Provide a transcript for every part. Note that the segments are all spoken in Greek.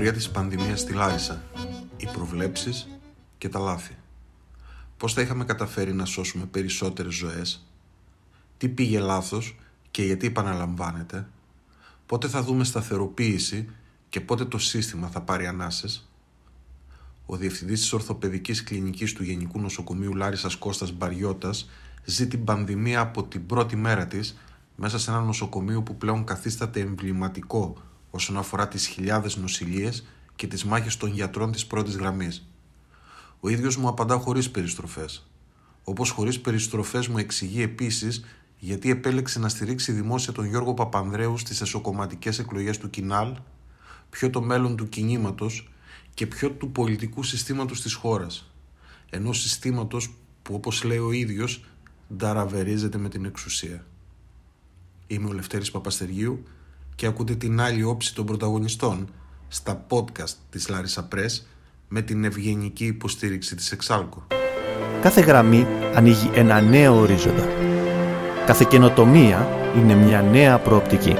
πορεία της πανδημίας στη Λάρισα, οι προβλέψεις και τα λάθη. Πώς θα είχαμε καταφέρει να σώσουμε περισσότερες ζωές, τι πήγε λάθος και γιατί επαναλαμβάνεται, πότε θα δούμε σταθεροποίηση και πότε το σύστημα θα πάρει ανάσες; Ο διευθυντής της Ορθοπαιδικής Κλινικής του Γενικού Νοσοκομείου Λάρισας Κώστας Μπαριώτας ζει την πανδημία από την πρώτη μέρα της μέσα σε ένα νοσοκομείο που πλέον καθίσταται εμβληματικό όσον αφορά τις χιλιάδες νοσηλίες και τις μάχες των γιατρών της πρώτης γραμμής. Ο ίδιος μου απαντά χωρίς περιστροφές. Όπως χωρίς περιστροφές μου εξηγεί επίσης γιατί επέλεξε να στηρίξει δημόσια τον Γιώργο Παπανδρέου στις εσωκομματικές εκλογές του Κινάλ, ποιο το μέλλον του κινήματος και ποιο του πολιτικού συστήματος της χώρας. Ενός συστήματος που όπως λέει ο ίδιος νταραβερίζεται με την εξουσία. Είμαι ο Λευτέρης Παπαστεργίου και ακούτε την άλλη όψη των πρωταγωνιστών στα podcast της Λάρισα Press με την ευγενική υποστήριξη της Εξάλκο. Κάθε γραμμή ανοίγει ένα νέο ορίζοντα. Κάθε καινοτομία είναι μια νέα προοπτική.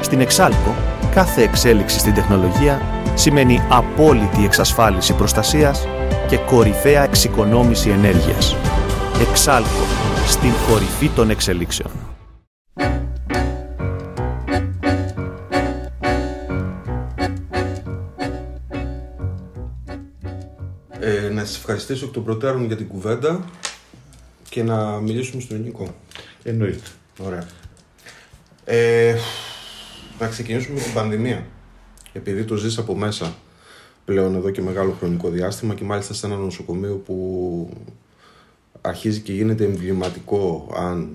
Στην Εξάλκο, κάθε εξέλιξη στην τεχνολογία σημαίνει απόλυτη εξασφάλιση προστασίας και κορυφαία εξοικονόμηση ενέργειας. Εξάλκο, στην κορυφή των εξελίξεων. Ευχαριστήσω εκ των προτέρων για την κουβέντα και να μιλήσουμε στον ενικό. Εννοείται. Ωραία. Ε, να ξεκινήσουμε με την πανδημία. Επειδή το ζεις από μέσα πλέον εδώ και μεγάλο χρονικό διάστημα και μάλιστα σε ένα νοσοκομείο που αρχίζει και γίνεται εμβληματικό αν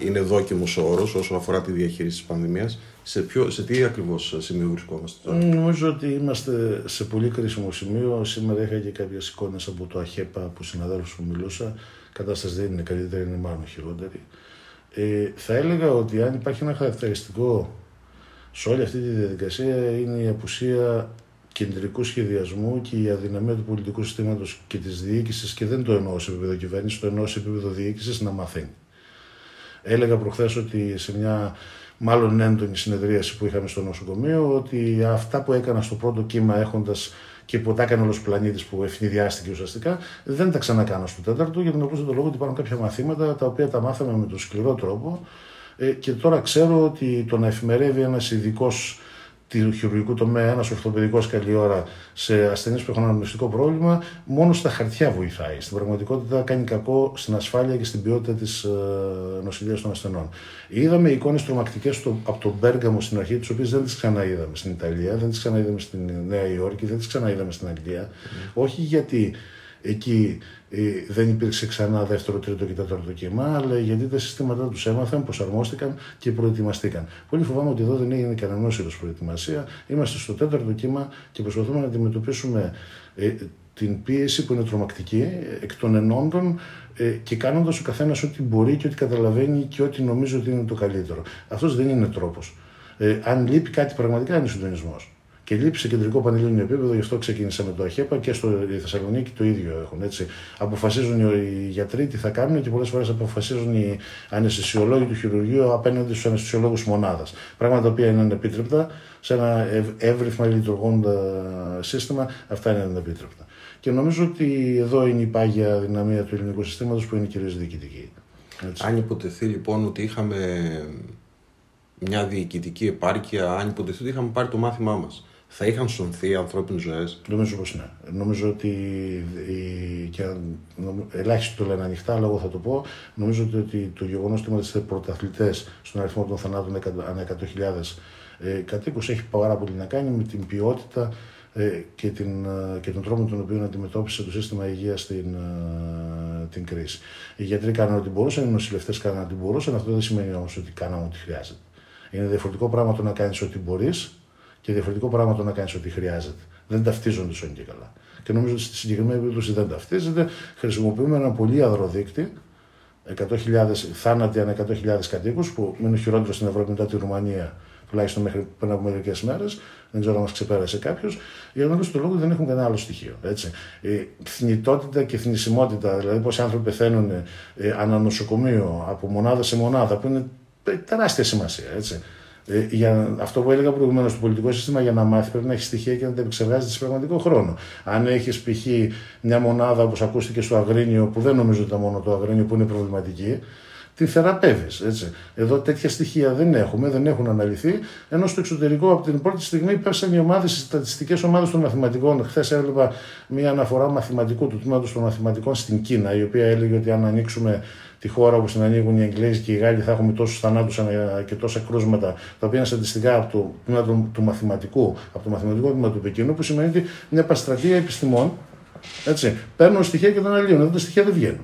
είναι δόκιμος ο όρος όσον αφορά τη διαχείριση της πανδημίας. Σε, ποιο, σε τι ακριβώς σημείο βρισκόμαστε τώρα; Νομίζω ότι είμαστε σε πολύ κρίσιμο σημείο. Σήμερα είχα και κάποιες εικόνες από το ΑΧΕΠΑ που συναδέλφους που μιλούσα. Η κατάσταση δεν είναι καλύτερη, είναι μάλλον χειρότερη. Ε, θα έλεγα ότι αν υπάρχει ένα χαρακτηριστικό σε όλη αυτή τη διαδικασία είναι η απουσία κεντρικού σχεδιασμού και η αδυναμία του πολιτικού συστήματος και της διοίκησης, και δεν το εννοώ σε επίπεδο κυβέρνησης, το εννοώ σε επίπεδο διοίκησης, να μαθαίνει. Έλεγα προχθές ότι σε μια μάλλον έντονη συνεδρίαση που είχαμε στο νοσοκομείο, ότι αυτά που έκανα στο πρώτο κύμα έχοντας και που τα έκανε όλος ο πλανήτης που ευνηδιάστηκε ουσιαστικά, δεν τα ξανακάνω στο τέταρτο για τον απλό λόγο ότι υπάρχουν κάποια μαθήματα τα οποία τα μάθαμε με τον σκληρό τρόπο. Ε, και τώρα ξέρω ότι το να εφημερεύει ένας ειδικός του χειρουργικού τομέα, ένας ορθοπαιδικός καλή ώρα σε ασθενείς που έχουν ένα γνωστικό πρόβλημα, μόνο στα χαρτιά βοηθάει. Στην πραγματικότητα κάνει κακό στην ασφάλεια και στην ποιότητα της ε, νοσηλείας των ασθενών. Είδαμε εικόνες τρομακτικές από τον Μπέργαμο στην αρχή, τις οποίες δεν τις ξαναείδαμε στην Ιταλία, δεν τις ξαναείδαμε στην Νέα Υόρκη, δεν τις ξαναείδαμε στην Αγγλία. Mm. Όχι γιατί εκεί ε, δεν υπήρξε ξανά δεύτερο, τρίτο και τέταρτο κύμα, αλλά γιατί τα συστήματα τους έμαθαν, προσαρμόστηκαν και προετοιμαστήκαν. Πολύ φοβάμαι ότι εδώ δεν έγινε κανένα είδο προετοιμασία. Είμαστε στο τέταρτο κύμα και προσπαθούμε να αντιμετωπίσουμε ε, την πίεση που είναι τρομακτική εκ των ενόντων ε, και κάνοντας ο καθένας ό,τι μπορεί και ό,τι καταλαβαίνει και ό,τι νομίζει ότι είναι το καλύτερο. Αυτός δεν είναι τρόπος. Ε, αν λείπει κάτι πραγματικά είναι συντονισμός και λείπει σε κεντρικό πανελλήνιο επίπεδο, γι' αυτό ξεκίνησα με το ΑΧΕΠΑ και στο Θεσσαλονίκη το ίδιο έχουν. Έτσι. Αποφασίζουν οι γιατροί τι θα κάνουν και πολλές φορές αποφασίζουν οι αναισθησιολόγοι του χειρουργείου απέναντι στους αναισθησιολόγους μονάδας. Πράγματα τα οποία είναι ανεπίτρεπτα σε ένα εύρυθμα λειτουργώντα σύστημα, αυτά είναι ανεπίτρεπτα. Και νομίζω ότι εδώ είναι η πάγια δυναμία του ελληνικού συστήματος που είναι κυρίως διοικητική. Αν υποτεθεί λοιπόν ότι είχαμε μια διοικητική επάρκεια, αν υποτεθεί ότι είχαμε πάρει το μάθημά μας θα είχαν σωθεί ανθρώπινες ζωές; Νομίζω πως ναι. Νομίζω ότι. Και ελάχιστοι το λένε ανοιχτά, αλλά εγώ θα το πω. Νομίζω ότι το γεγονός ότι είμαστε πρωταθλητές στον αριθμό των θανάτων ανά 100.000 ε, κατοίκου έχει πάρα πολύ να κάνει με την ποιότητα ε, και, την, ε, και τον τρόπο με τον οποίο αντιμετώπισε το σύστημα υγείας την, ε, την κρίση. Οι γιατροί κάνανε ό,τι μπορούσαν, οι νοσηλευτές κάνανε ό,τι μπορούσαν. Αυτό δεν σημαίνει όμως ότι κάναμε ό,τι χρειάζεται. Είναι διαφορετικό πράγμα το να κάνεις ό,τι μπορείς και διαφορετικό πράγμα το να κάνεις ό,τι χρειάζεται. Δεν ταυτίζονται σώνει και καλά. Και νομίζω ότι στη συγκεκριμένη περίπτωση δεν ταυτίζεται. Χρησιμοποιούμε ένα πολύ αδρό δείκτη. 100.000 θάνατοι ανά 100.000 κατοίκους, που είναι χειρότερος στην Ευρώπη μετά τη Ρουμανία, τουλάχιστον μέχρι πριν από μερικές μέρες. Δεν ξέρω αν μας ξεπέρασε κάποιος. Για τον λόγο λόγο δεν έχουν κανένα άλλο στοιχείο. Έτσι. Η θνητότητα και θνησιμότητα, δηλαδή πόσοι άνθρωποι πεθαίνουν ε, ανά νοσοκομείο από μονάδα σε μονάδα, που είναι τεράστια σημασία. Έτσι Ε, για αυτό που έλεγα προηγουμένως, το πολιτικό σύστημα για να μάθει πρέπει να έχεις στοιχεία και να τα επεξεργάζεται σε πραγματικό χρόνο. Αν έχεις π.χ. μια μονάδα όπως ακούστηκε στο Αγρίνιο, που δεν νομίζω ότι ήταν μόνο το Αγρίνιο που είναι προβληματική, την θεραπεύεις. Εδώ τέτοια στοιχεία δεν έχουμε, δεν έχουν αναλυθεί. Ενώ στο εξωτερικό από την πρώτη στιγμή πέσαν οι ομάδες, οι στατιστικές ομάδες των μαθηματικών. Χθες έβλεπα μια αναφορά μαθηματικού του τμήματος των μαθηματικών στην Κίνα, η οποία έλεγε ότι αν ανοίξουμε τη χώρα όπως την ανοίγουν οι Εγγλέζοι και οι Γάλλοι θα έχουμε τόσους θανάτους και τόσα κρούσματα, τα οποία είναι στατιστικά από το τμήμα του, του μαθηματικού, από το μαθηματικό τμήμα του Πεκίνου, που σημαίνει ότι μια παστρατεία επιστημών έτσι, παίρνουν στοιχεία και τα αναλύουν. Εδώ τα στοιχεία δεν βγαίνουν.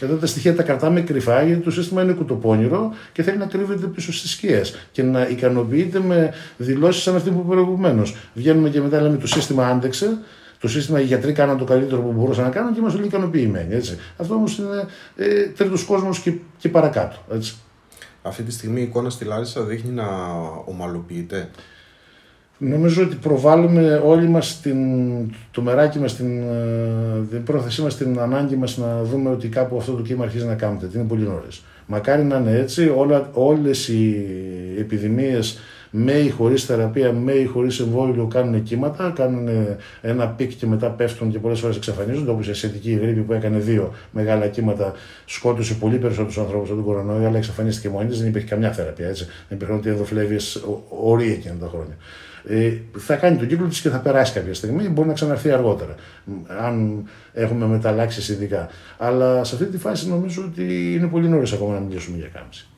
Εδώ τα στοιχεία τα κρατάμε κρυφά γιατί το σύστημα είναι κουτοπώνυρο και θέλει να κρύβεται πίσω στις σκιές και να ικανοποιείται με δηλώσεις σαν αυτή που προηγουμένως. Βγαίνουμε και μετά λέμε το σύστημα άντεξε, το σύστημα οι γιατροί κάναν το καλύτερο που μπορούσαν να κάνουν και είμαστε όλοι ικανοποιημένοι. Έτσι. Αυτό όμως είναι ε, τρίτος κόσμος και, και παρακάτω. Έτσι. Αυτή τη στιγμή η εικόνα στη Λάρισα δείχνει να ομαλοποιείται; Νομίζω ότι προβάλλουμε όλοι μας την, το μεράκι μας, την, ε, την πρόθεσή μας, την ανάγκη μας να δούμε ότι κάπου αυτό το κύμα αρχίζει να κάμπτεται. Είναι πολύ νωρίς. Μακάρι να είναι έτσι, όλα, όλες οι επιδημίες με ή χωρίς θεραπεία, με ή χωρίς εμβόλιο κάνουν κύματα, κάνουν ένα peak και μετά πέφτουν και πολλές φορές εξαφανίζονται, όπως η ασιατική γρίπη που έκανε δύο μεγάλα κύματα, σκότωσε πολύ περισσότερους ανθρώπους από τον κορονοϊό, αλλά εξαφανίστηκε μόνη της, δεν υπήρχε καμιά θεραπεία, έτσι. Δεν υπήρχαν ούτε ενδοφλέβιοι οροί εκείνα τα χρόνια ε, θα κάνει τον κύκλο της και θα περάσει κάποια στιγμή. Μπορεί να ξαναρθεί αργότερα, αν έχουμε μεταλλάξει ειδικά. Αλλά σε αυτή τη φάση νομίζω ότι είναι πολύ νωρίς ακόμα να μιλήσουμε για κάμψη.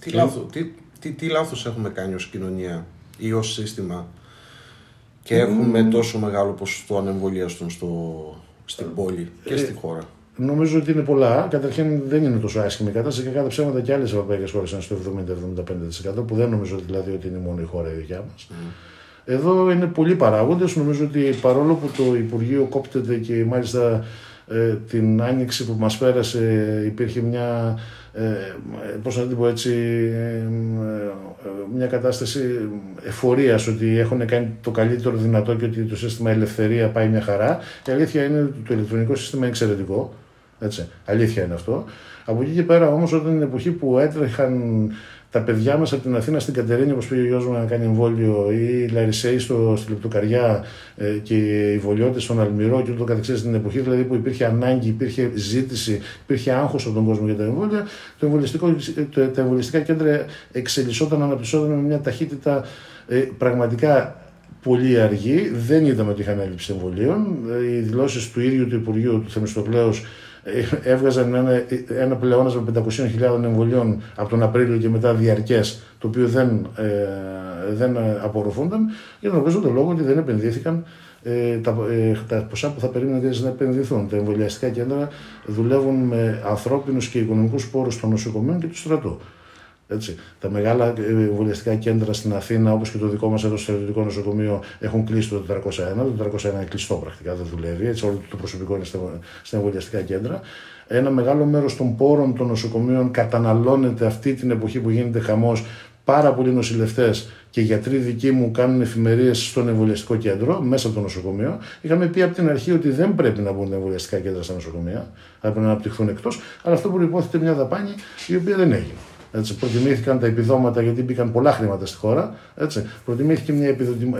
Τι, και... λάθος, τι, τι, τι λάθος έχουμε κάνει ως κοινωνία ή ως σύστημα και έχουμε τόσο μεγάλο ποσοστό ανεμβολίαστων στο, στην πόλη και στη χώρα. Νομίζω ότι είναι πολλά. Καταρχήν δεν είναι τόσο άσχημη η κατάσταση και κατά ψέματα και άλλες ευρωπαϊκές χώρες είναι στο 70-75% που δεν νομίζω δηλαδή ότι είναι μόνο η χώρα η δικιά μας. Mm. Εδώ είναι πολλοί παράγοντες. Νομίζω ότι παρόλο που το Υπουργείο κόπτεται και μάλιστα ε, την άνοιξη που μας πέρασε υπήρχε μια, ε, πώς να την πω έτσι, ε, μια κατάσταση εφορίας ότι έχουν κάνει το καλύτερο δυνατό και ότι το σύστημα ελευθερία πάει μια χαρά. Η αλήθεια είναι ότι το ηλεκτρονικό σύστημα είναι εξαιρετικό. Έτσι. Αλήθεια είναι αυτό. Από εκεί και πέρα όμως, όταν την εποχή που έτρεχαν τα παιδιά μας από την Αθήνα στην Κατερίνη, όπως πήγε ο γιο μου να κάνει εμβόλιο, ή η Λαρισαίη στο, στη Λεπτοκαριά ε, και οι Βολιώτες στον Αλμυρό και ούτω καθεξής, στην εποχή δηλαδή που υπήρχε ανάγκη, υπήρχε ζήτηση, υπήρχε άγχος από τον κόσμο για τα εμβόλια, το το, τα εμβολιαστικά κέντρα εξελισσόταν, αναπτυσσόταν με μια ταχύτητα ε, πραγματικά πολύ αργή. Δεν είδαμε ότι είχαν έλλειψη εμβολίων. Ε, οι δηλώσεις του ίδιου του Υπουργείου του Θεμιστοκλέους έβγαζαν ένα, ένα πλεόνασμα 500.000 εμβολίων από τον Απρίλιο και μετά διαρκές, το οποίο δεν, ε, δεν απορροφούνταν, για τον οποίο λόγο ότι δεν επενδύθηκαν ε, τα, ε, τα ποσά που θα περίμενε να επενδυθούν. Τα εμβολιαστικά κέντρα δουλεύουν με ανθρώπινους και οικονομικούς πόρους των νοσοκομείων και του στρατού. Έτσι. Τα μεγάλα εμβολιαστικά κέντρα στην Αθήνα, όπως και το δικό μας εδώ στο στρατιωτικό νοσοκομείο, έχουν κλείσει το 401. Το 401 είναι κλειστό πρακτικά, δεν δουλεύει. Έτσι, όλο το προσωπικό είναι στα εμβολιαστικά κέντρα. Ένα μεγάλο μέρος των πόρων των νοσοκομείων καταναλώνεται αυτή την εποχή που γίνεται χαμός. Πάρα πολλοί νοσηλευτές και γιατροί δικοί μου κάνουν εφημερίες στον εμβολιαστικό κέντρο, μέσα από το νοσοκομείο. Είχαμε πει από την αρχή ότι δεν πρέπει να μπουν τα εμβολιαστικά κέντρα στα νοσοκομεία, θα πρέπει να αναπτυχθούν εκτός, αλλά αυτό προπόθεται μια δαπάνη η οποία δεν έγινε. Έτσι, προτιμήθηκαν τα επιδόματα γιατί μπήκαν πολλά χρήματα στη χώρα. Έτσι, προτιμήθηκε μια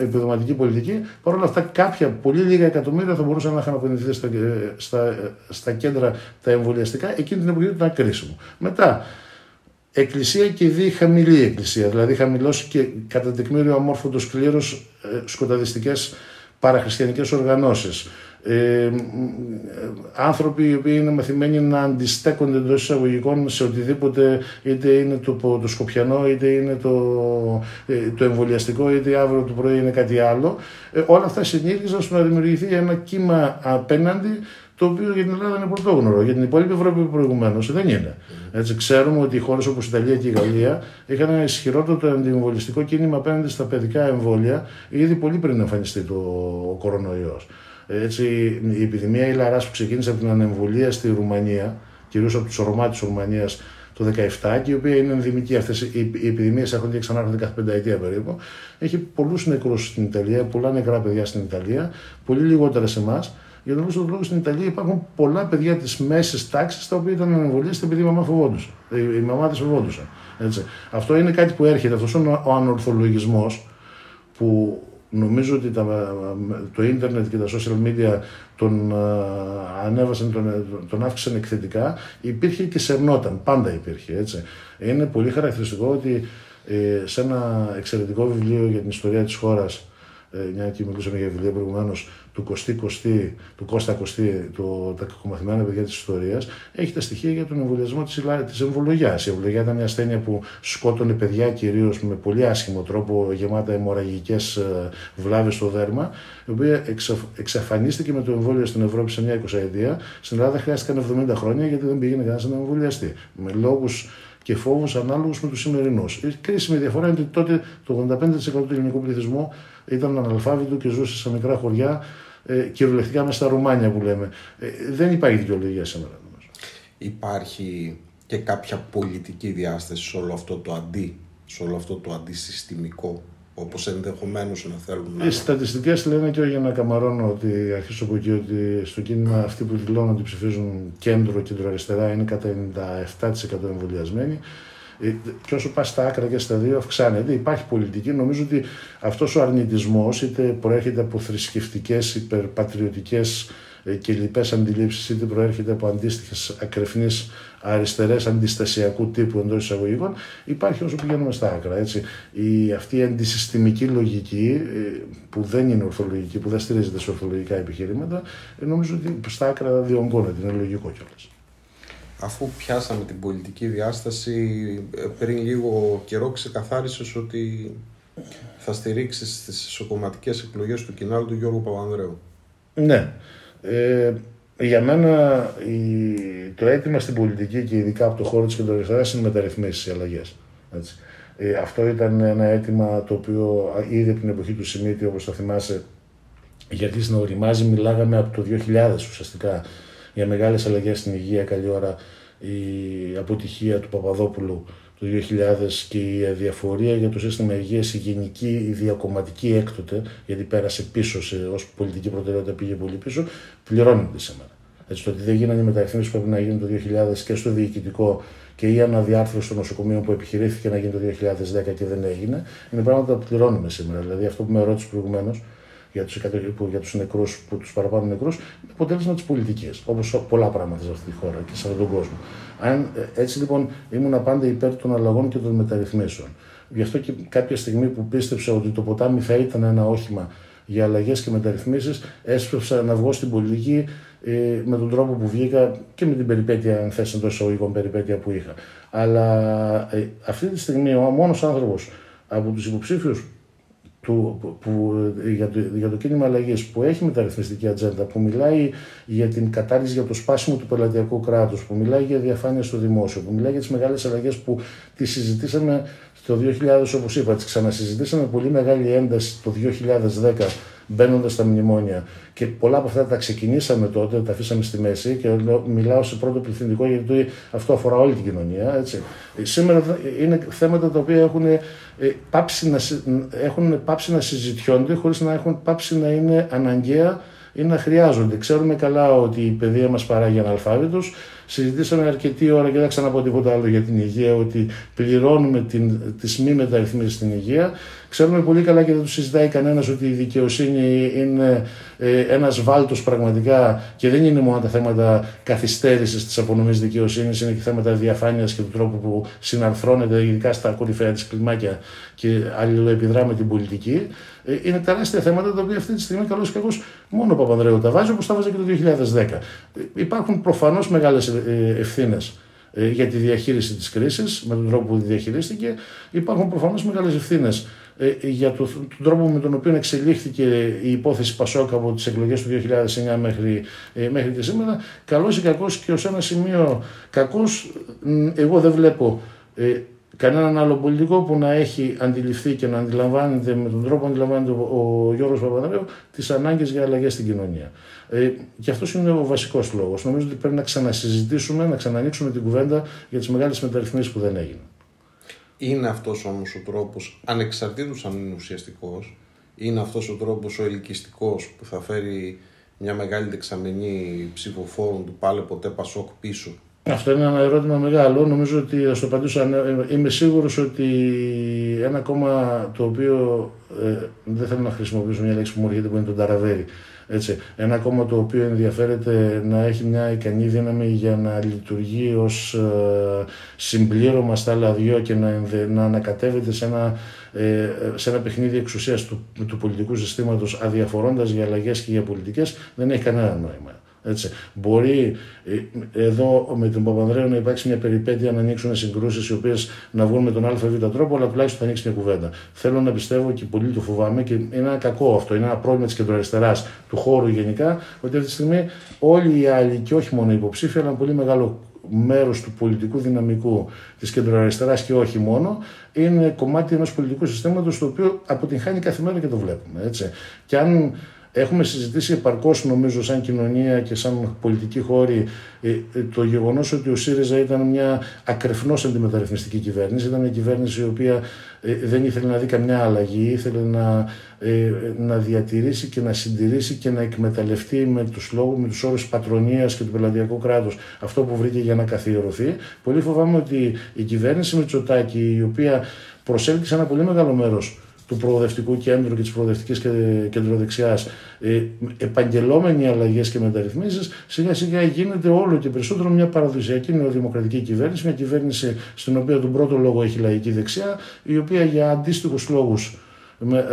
επιδοματική πολιτική. Παρ' όλα αυτά, κάποια πολύ λίγα εκατομμύρια θα μπορούσαν να είχαν αποδειχθεί στα, στα, στα κέντρα τα εμβολιαστικά. Εκείνη την εποχή ήταν κρίσιμο. Μετά, εκκλησία και δι χαμηλή εκκλησία. Δηλαδή, χαμηλό και κατά τεκμήριο αμόρφωτος κλήρω ε, σκοταδιστικές παραχριστιανικές οργανώσεις ε, άνθρωποι οι οποίοι είναι μαθημένοι να αντιστέκονται εντός εισαγωγικών σε οτιδήποτε είτε είναι το, το σκοπιανό είτε είναι το, ε, το εμβολιαστικό είτε αύριο το πρωί είναι κάτι άλλο ε, όλα αυτά συνήθιζαν στο να δημιουργηθεί ένα κύμα απέναντι το οποίο για την Ελλάδα είναι πρωτόγνωρο. Για την υπόλοιπη Ευρώπη προηγουμένως δεν είναι. Έτσι, ξέρουμε ότι οι χώρες όπως η Ιταλία και η Γαλλία είχαν ένα ισχυρότερο αντιεμβολιστικό κίνημα απέναντι στα παιδικά εμβόλια ήδη πολύ πριν εμφανιστεί το, ο κορονοϊός. Έτσι, η επιδημία ηλαρά που ξεκίνησε από την ανεμβολία στη Ρουμανία, κυρίως από τους Ρωμά της Ρουμανίας το 2017, και η οποία είναι ενδημική. Αυτές οι επιδημίες έρχονται και ξανάρχονται κάθε πενταετία περίπου. Έχει πολλούς νεκρούς στην Ιταλία, πολλά νεκρά παιδιά στην Ιταλία, πολύ λιγότερα σε εμάς. Για τον πρώτο λόγο στην Ιταλία υπάρχουν πολλά παιδιά της μέσης τάξης τα οποία ήταν ανεμβολίαστοι επειδή η μαμά φοβόντουσαν. Οι μαμάδε φοβόντουσαν. Έτσι. Αυτό είναι κάτι που έρχεται. Αυτός είναι ο ανορθολογισμός που νομίζω ότι τα, το ίντερνετ και τα social media τον ανέβασαν, τον, τον αύξησαν εκθετικά. Υπήρχε και σερνόταν, πάντα υπήρχε. Έτσι. Είναι πολύ χαρακτηριστικό ότι ε, σε ένα εξαιρετικό βιβλίο για την ιστορία της χώρας ε, μια και μιλούσαμε για βιβλία προηγουμένως του Κωστή Κωστή, του Κώστα Κωστή, το, τα κακομαθημένα παιδιά της ιστορίας, έχει τα στοιχεία για τον εμβολιασμό της εμβολογιά. Η εμβολογιά ήταν μια ασθένεια που σκότωνε παιδιά κυρίως με πολύ άσχημο τρόπο, γεμάτα αιμορραγικές ε, βλάβες στο δέρμα, η οποία εξαφανίστηκε με το εμβόλιο στην Ευρώπη σε μια εικοσαετία. Στην Ελλάδα χρειάστηκαν 70 χρόνια γιατί δεν πήγαινε κανένας να εμβολιαστεί. Με λόγους και φόβους ανάλογους με τους σημερινούς. Η κρίσιμη διαφορά είναι ότι τότε το 85% του ελληνικού πληθυσμού ήταν αναλφάβητο και ζούσε σε μικρά χωριά, ε, κυριολεκτικά μέσα στα Ρουμάνια που λέμε. Ε, δεν υπάρχει δικαιολογία σήμερα. Νομίζω. Υπάρχει και κάποια πολιτική διάσταση σε όλο αυτό το αντί, σε όλο αυτό το αντισυστημικό όπως ενδεχομένως να θέλουν να. Οι στατιστικές λένε και για να καμαρώνω ότι αρχίσω από εκεί ότι στο κίνημα αυτοί που δηλώνουν ότι ψηφίζουν κέντρο, κέντρο-αριστερά είναι κατά 97% εμβολιασμένοι. Ε, και όσο πας στα άκρα και στα δύο, αυξάνεται. Υπάρχει πολιτική. Νομίζω ότι αυτός ο αρνητισμός είτε προέρχεται από θρησκευτικές, υπερπατριωτικές ε, και λοιπές αντιλήψεις είτε προέρχεται από αντίστοιχες ακρεφνείς αριστερές αντιστασιακού τύπου εντός εισαγωγικών υπάρχει όσο πηγαίνουμε στα άκρα. Έτσι. Η, αυτή η αντισυστημική λογική ε, που δεν είναι ορθολογική, που δεν στηρίζεται σε ορθολογικά επιχειρήματα ε, νομίζω ότι στα άκρα διονγκώνεται, είναι λογικό κιόλας. Αφού πιάσαμε την πολιτική διάσταση, πριν λίγο καιρό ξεκαθάρισες ότι θα στηρίξεις τις ισοκομματικές εκλογές του κοινάλου του Γιώργου Παπανδρέου. Ναι. Ε, για μένα η, το αίτημα στην πολιτική και ειδικά από το χώρο της κεντροαριστεράς είναι μεταρρυθμίσεις, αλλαγές. Ε, αυτό ήταν ένα αίτημα το οποίο ήδη από την εποχή του Σιμίτη, όπως το θυμάσαι, γιατί στην οριμάζει μιλάγαμε από το 2000 ουσιαστικά για μεγάλες αλλαγές στην υγεία. Καλή ώρα η αποτυχία του Παπαδόπουλου το 2000 και η αδιαφορία για το σύστημα υγείας, η γενική, η διακομματική έκτοτε, γιατί πέρασε πίσω σε, ως πολιτική προτεραιότητα πήγε πολύ πίσω, πληρώνεται σήμερα. Έτσι, το ότι δεν γίνανε οι μεταρρυθμίσεις που πρέπει να γίνουν το 2000 και στο διοικητικό και η αναδιάρθρωση των νοσοκομείων που επιχειρήθηκε να γίνει το 2010 και δεν έγινε, είναι πράγματα που πληρώνουμε σήμερα. Δηλαδή αυτό που με ρώτησε προηγουμένως, για τους, για τους νεκρούς, που τους παραπάνω νεκρούς, είναι αποτέλεσμα της πολιτικής, όπως πολλά πράγματα σε αυτή τη χώρα και σε αυτόν τον κόσμο. Αν, ε, έτσι λοιπόν ήμουν πάντα υπέρ των αλλαγών και των μεταρρυθμίσεων. Γι' αυτό και κάποια στιγμή που πίστεψα ότι το ποτάμι θα ήταν ένα όχημα για αλλαγές και μεταρρυθμίσεις, έσπευσα να βγω στην πολιτική ε, με τον τρόπο που βγήκα και με την περιπέτεια, αν θες εντός εισαγωγικών περιπέτεια που είχα. Αλλά ε, αυτή τη στιγμή ο μόνος άνθρωπος από τους υποψήφιους του, που, για, το, για το κίνημα αλλαγής που έχει μεταρρυθμιστική ατζέντα, που μιλάει για την κατάργηση για το σπάσιμο του πελατειακού κράτους, που μιλάει για διαφάνεια στο δημόσιο, που μιλάει για τις μεγάλες αλλαγές που τις συζητήσαμε το 2000, όπως είπα, τις ξανασυζητήσαμε πολύ μεγάλη ένταση το 2010 μπαίνοντας στα μνημόνια. Και πολλά από αυτά τα ξεκινήσαμε τότε, τα αφήσαμε στη μέση και μιλάω σε πρώτο πληθυντικό γιατί αυτό αφορά όλη την κοινωνία. Έτσι. Σήμερα είναι θέματα τα οποία έχουν ε, πάψει να, έχουν πάψει να συζητιόνται χωρίς να έχουν πάψει να είναι αναγκαία ή να χρειάζονται. Ξέρουμε καλά ότι η παιδεία μας παράγει αναλφάβητος. Συζητήσαμε αρκετή ώρα και δεν ξαναπώ τίποτα άλλο για την υγεία, ότι πληρώνουμε την, τις μη μεταρρυθμίσεις στην υγεία. Ξέρουμε πολύ καλά και δεν τους συζητάει κανένας ότι η δικαιοσύνη είναι ε, ένας βάλτος πραγματικά και δεν είναι μόνο τα θέματα καθυστέρησης της απονομής δικαιοσύνης, είναι και θέματα διαφάνειας και του τρόπου που συναρθρώνεται ειδικά στα κορυφαία της κλιμάκια και αλληλοεπιδρά με την πολιτική. Ε, είναι τεράστια θέματα τα οποία αυτή τη στιγμή καλώς και μόνο ο Παπανδρέου τα βάζει όπως τα βάζει και το 2010. Ε, υπάρχουν προφανώς μεγάλες ευθύνε ε, για τη διαχείριση της κρίσης, με τον τρόπο που διαχειρίστηκε. Υπάρχουν προφανώς μεγάλες ευθύνες για το, τον τρόπο με τον οποίο εξελίχθηκε η υπόθεση Πασόκα από τις εκλογές του 2009 μέχρι, μέχρι και σήμερα. Καλός ή κακός και ως ένα σημείο κακός, εγώ δεν βλέπω κανέναν άλλο πολιτικό που να έχει αντιληφθεί και να αντιλαμβάνεται με τον τρόπο που αντιλαμβάνεται ο Γιώργος Παπαδρέου τις ανάγκες για αλλαγές στην κοινωνία. Ε, και αυτός είναι ο βασικός λόγος. Νομίζω ότι πρέπει να ξανασυζητήσουμε, να ξανανοίξουμε την κουβέντα για τις μεγάλες μεταρρυθμίσεις που δεν έγιναν. Είναι αυτός όμως ο τρόπος, ανεξαρτήτως αν είναι ουσιαστικός, είναι αυτός ο τρόπος ο ελκυστικός που θα φέρει μια μεγάλη δεξαμενή ψηφοφόρων του πάλε ποτέ Πασόκ πίσω. Αυτό είναι ένα ερώτημα μεγάλο. Νομίζω ότι θα το απαντήσω. Είμαι σίγουρος ότι ένα κόμμα το οποίο ε, δεν θέλω να χρησιμοποιήσω μια λέξη που μου έρχεται που είναι το Ταραβέρι. Έτσι, ένα κόμμα το οποίο ενδιαφέρεται να έχει μια ικανή δύναμη για να λειτουργεί ως ε, συμπλήρωμα στα άλλα δυο και να, να ανακατεύεται σε ένα, ε, σε ένα παιχνίδι εξουσίας του, του πολιτικού συστήματος αδιαφορώντας για αλλαγές και για πολιτικές δεν έχει κανένα νόημα. Έτσι. Μπορεί ε, εδώ με τον Παπανδρέο να υπάρξει μια περιπέτεια να ανοίξουν συγκρούσεις οι οποίες να βγουν με τον ΑΒ τρόπο, αλλά τουλάχιστον θα ανοίξει μια κουβέντα. Θέλω να πιστεύω και πολύ το φοβάμαι και είναι ένα κακό αυτό. Είναι ένα πρόβλημα της κεντροαριστεράς του χώρου γενικά, ότι αυτή τη στιγμή όλοι οι άλλοι και όχι μόνο οι υποψήφοι, αλλά ένα πολύ μεγάλο μέρος του πολιτικού δυναμικού της κεντροαριστεράς και όχι μόνο, είναι κομμάτι ενός πολιτικού συστήματος το οποίο αποτυγχάνει κάθε μέρα και το βλέπουμε. Έτσι. Και αν Έχουμε συζητήσει επαρκώς, νομίζω, σαν κοινωνία και σαν πολιτική χώρη, ε, ε, το γεγονός ότι ο ΣΥΡΙΖΑ ήταν μια ακρεφνώς αντιμεταρρυθμιστική κυβέρνηση. Ήταν μια κυβέρνηση η οποία ε, δεν ήθελε να δει καμιά αλλαγή, ήθελε να, να διατηρήσει και να συντηρήσει και να εκμεταλλευτεί με τους λόγους, με τους όρους πατρονίας και του πελατειακού κράτους αυτό που βρήκε για να καθιερωθεί. Πολύ φοβάμαι ότι η κυβέρνηση Μητσοτάκη, η οποία προσέλκυσε ένα πολύ μεγάλο μέρος του προοδευτικού κέντρου και της προοδευτικής κεντροδεξιάς, ε, επαγγελόμενοι αλλαγές και μεταρρυθμίσεις, σιγά σιγά γίνεται όλο και περισσότερο μια παραδοσιακή νεοδημοκρατική κυβέρνηση, μια κυβέρνηση στην οποία τον πρώτο λόγο έχει λαϊκή δεξιά, η οποία για αντίστοιχους λόγους με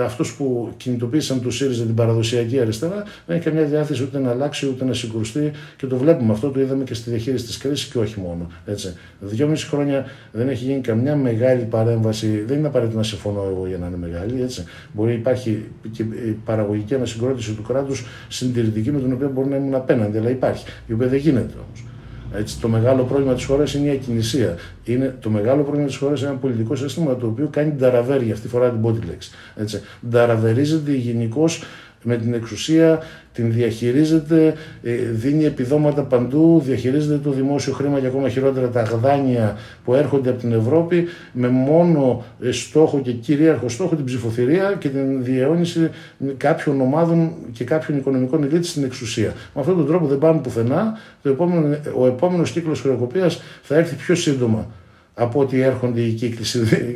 αυτούς που κινητοποίησαν τους ΣΥΡΙΖΑ την παραδοσιακή αριστερά, δεν έχει καμιά διάθεση ούτε να αλλάξει ούτε να συγκρουστεί και το βλέπουμε αυτό, το είδαμε και στη διαχείριση της κρίσης και όχι μόνο. Έτσι. Δυόμιση χρόνια δεν έχει γίνει καμιά μεγάλη παρέμβαση, δεν είναι απαραίτητο να συμφωνώ εγώ για να είναι μεγάλη. Έτσι. Μπορεί να υπάρχει και η παραγωγική ανασυγκρότηση του κράτους συντηρητική με την οποία μπορεί να ήμουν απέναντι, αλλά υπάρχει, η οποία δεν γίνεται όμως. Έτσι, το μεγάλο πρόβλημα της χώρας είναι η ακινησία. Είναι, το μεγάλο πρόβλημα της χώρας είναι ένα πολιτικό σύστημα το οποίο κάνει ταραβέρια, αυτή φορά την body λέξη. Έτσι. Νταραβερίζεται γενικώς με την εξουσία, την διαχειρίζεται, ε, δίνει επιδόματα παντού, διαχειρίζεται το δημόσιο χρήμα και ακόμα χειρότερα τα γδάνεια που έρχονται από την Ευρώπη με μόνο ε, στόχο και κυρίαρχο στόχο την ψηφοθυρία και την διαιώνιση κάποιων ομάδων και κάποιων οικονομικών ελίτ στην εξουσία. Με αυτόν τον τρόπο δεν πάμε πουθενά. Το επόμενο, ο επόμενος κύκλος χρεοκοπίας θα έρθει πιο σύντομα από ότι έρχονται οι κύκλοι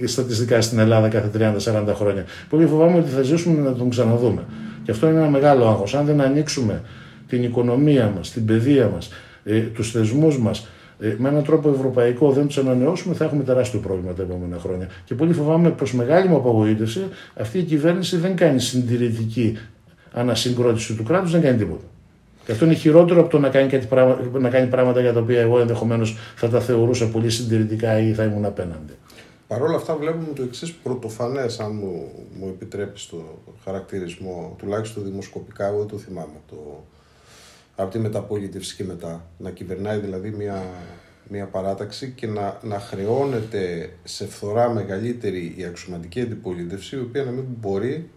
στατιστικά στην Ελλάδα κάθε 30-40 χρόνια. Πολύ φοβάμαι ότι θα ζήσουμε να τον ξαναδούμε. Και αυτό είναι ένα μεγάλο άγχος. Αν δεν ανοίξουμε την οικονομία μας, την παιδεία μας, ε, τους θεσμούς μας, ε, με έναν τρόπο ευρωπαϊκό δεν τους ανανεώσουμε, θα έχουμε τεράστιο πρόβλημα τα επόμενα χρόνια. Και πολύ φοβάμαι προ μεγάλη μου απογοήτευση αυτή η κυβέρνηση δεν κάνει συντηρητική ανασυγκρότηση του κράτους, δεν κάνει τίποτα. Και αυτό είναι χειρότερο από το να κάνει, κάτι, να κάνει πράγματα για τα οποία εγώ ενδεχομένως θα τα θεωρούσα πολύ συντηρητικά ή θα ήμουν απέναντι. Παρ' όλα αυτά βλέπουμε το εξής πρωτοφανές, αν μου, μου επιτρέπεις το χαρακτηρισμό, τουλάχιστον δημοσκοπικά, εγώ δεν το θυμάμαι το, από τη μεταπολίτευση και μετά. Να κυβερνάει δηλαδή μια, μια παράταξη και να, να χρεώνεται σε φθορά μεγαλύτερη η αξιωματική αντιπολίτευση, η οποία να μην μπορεί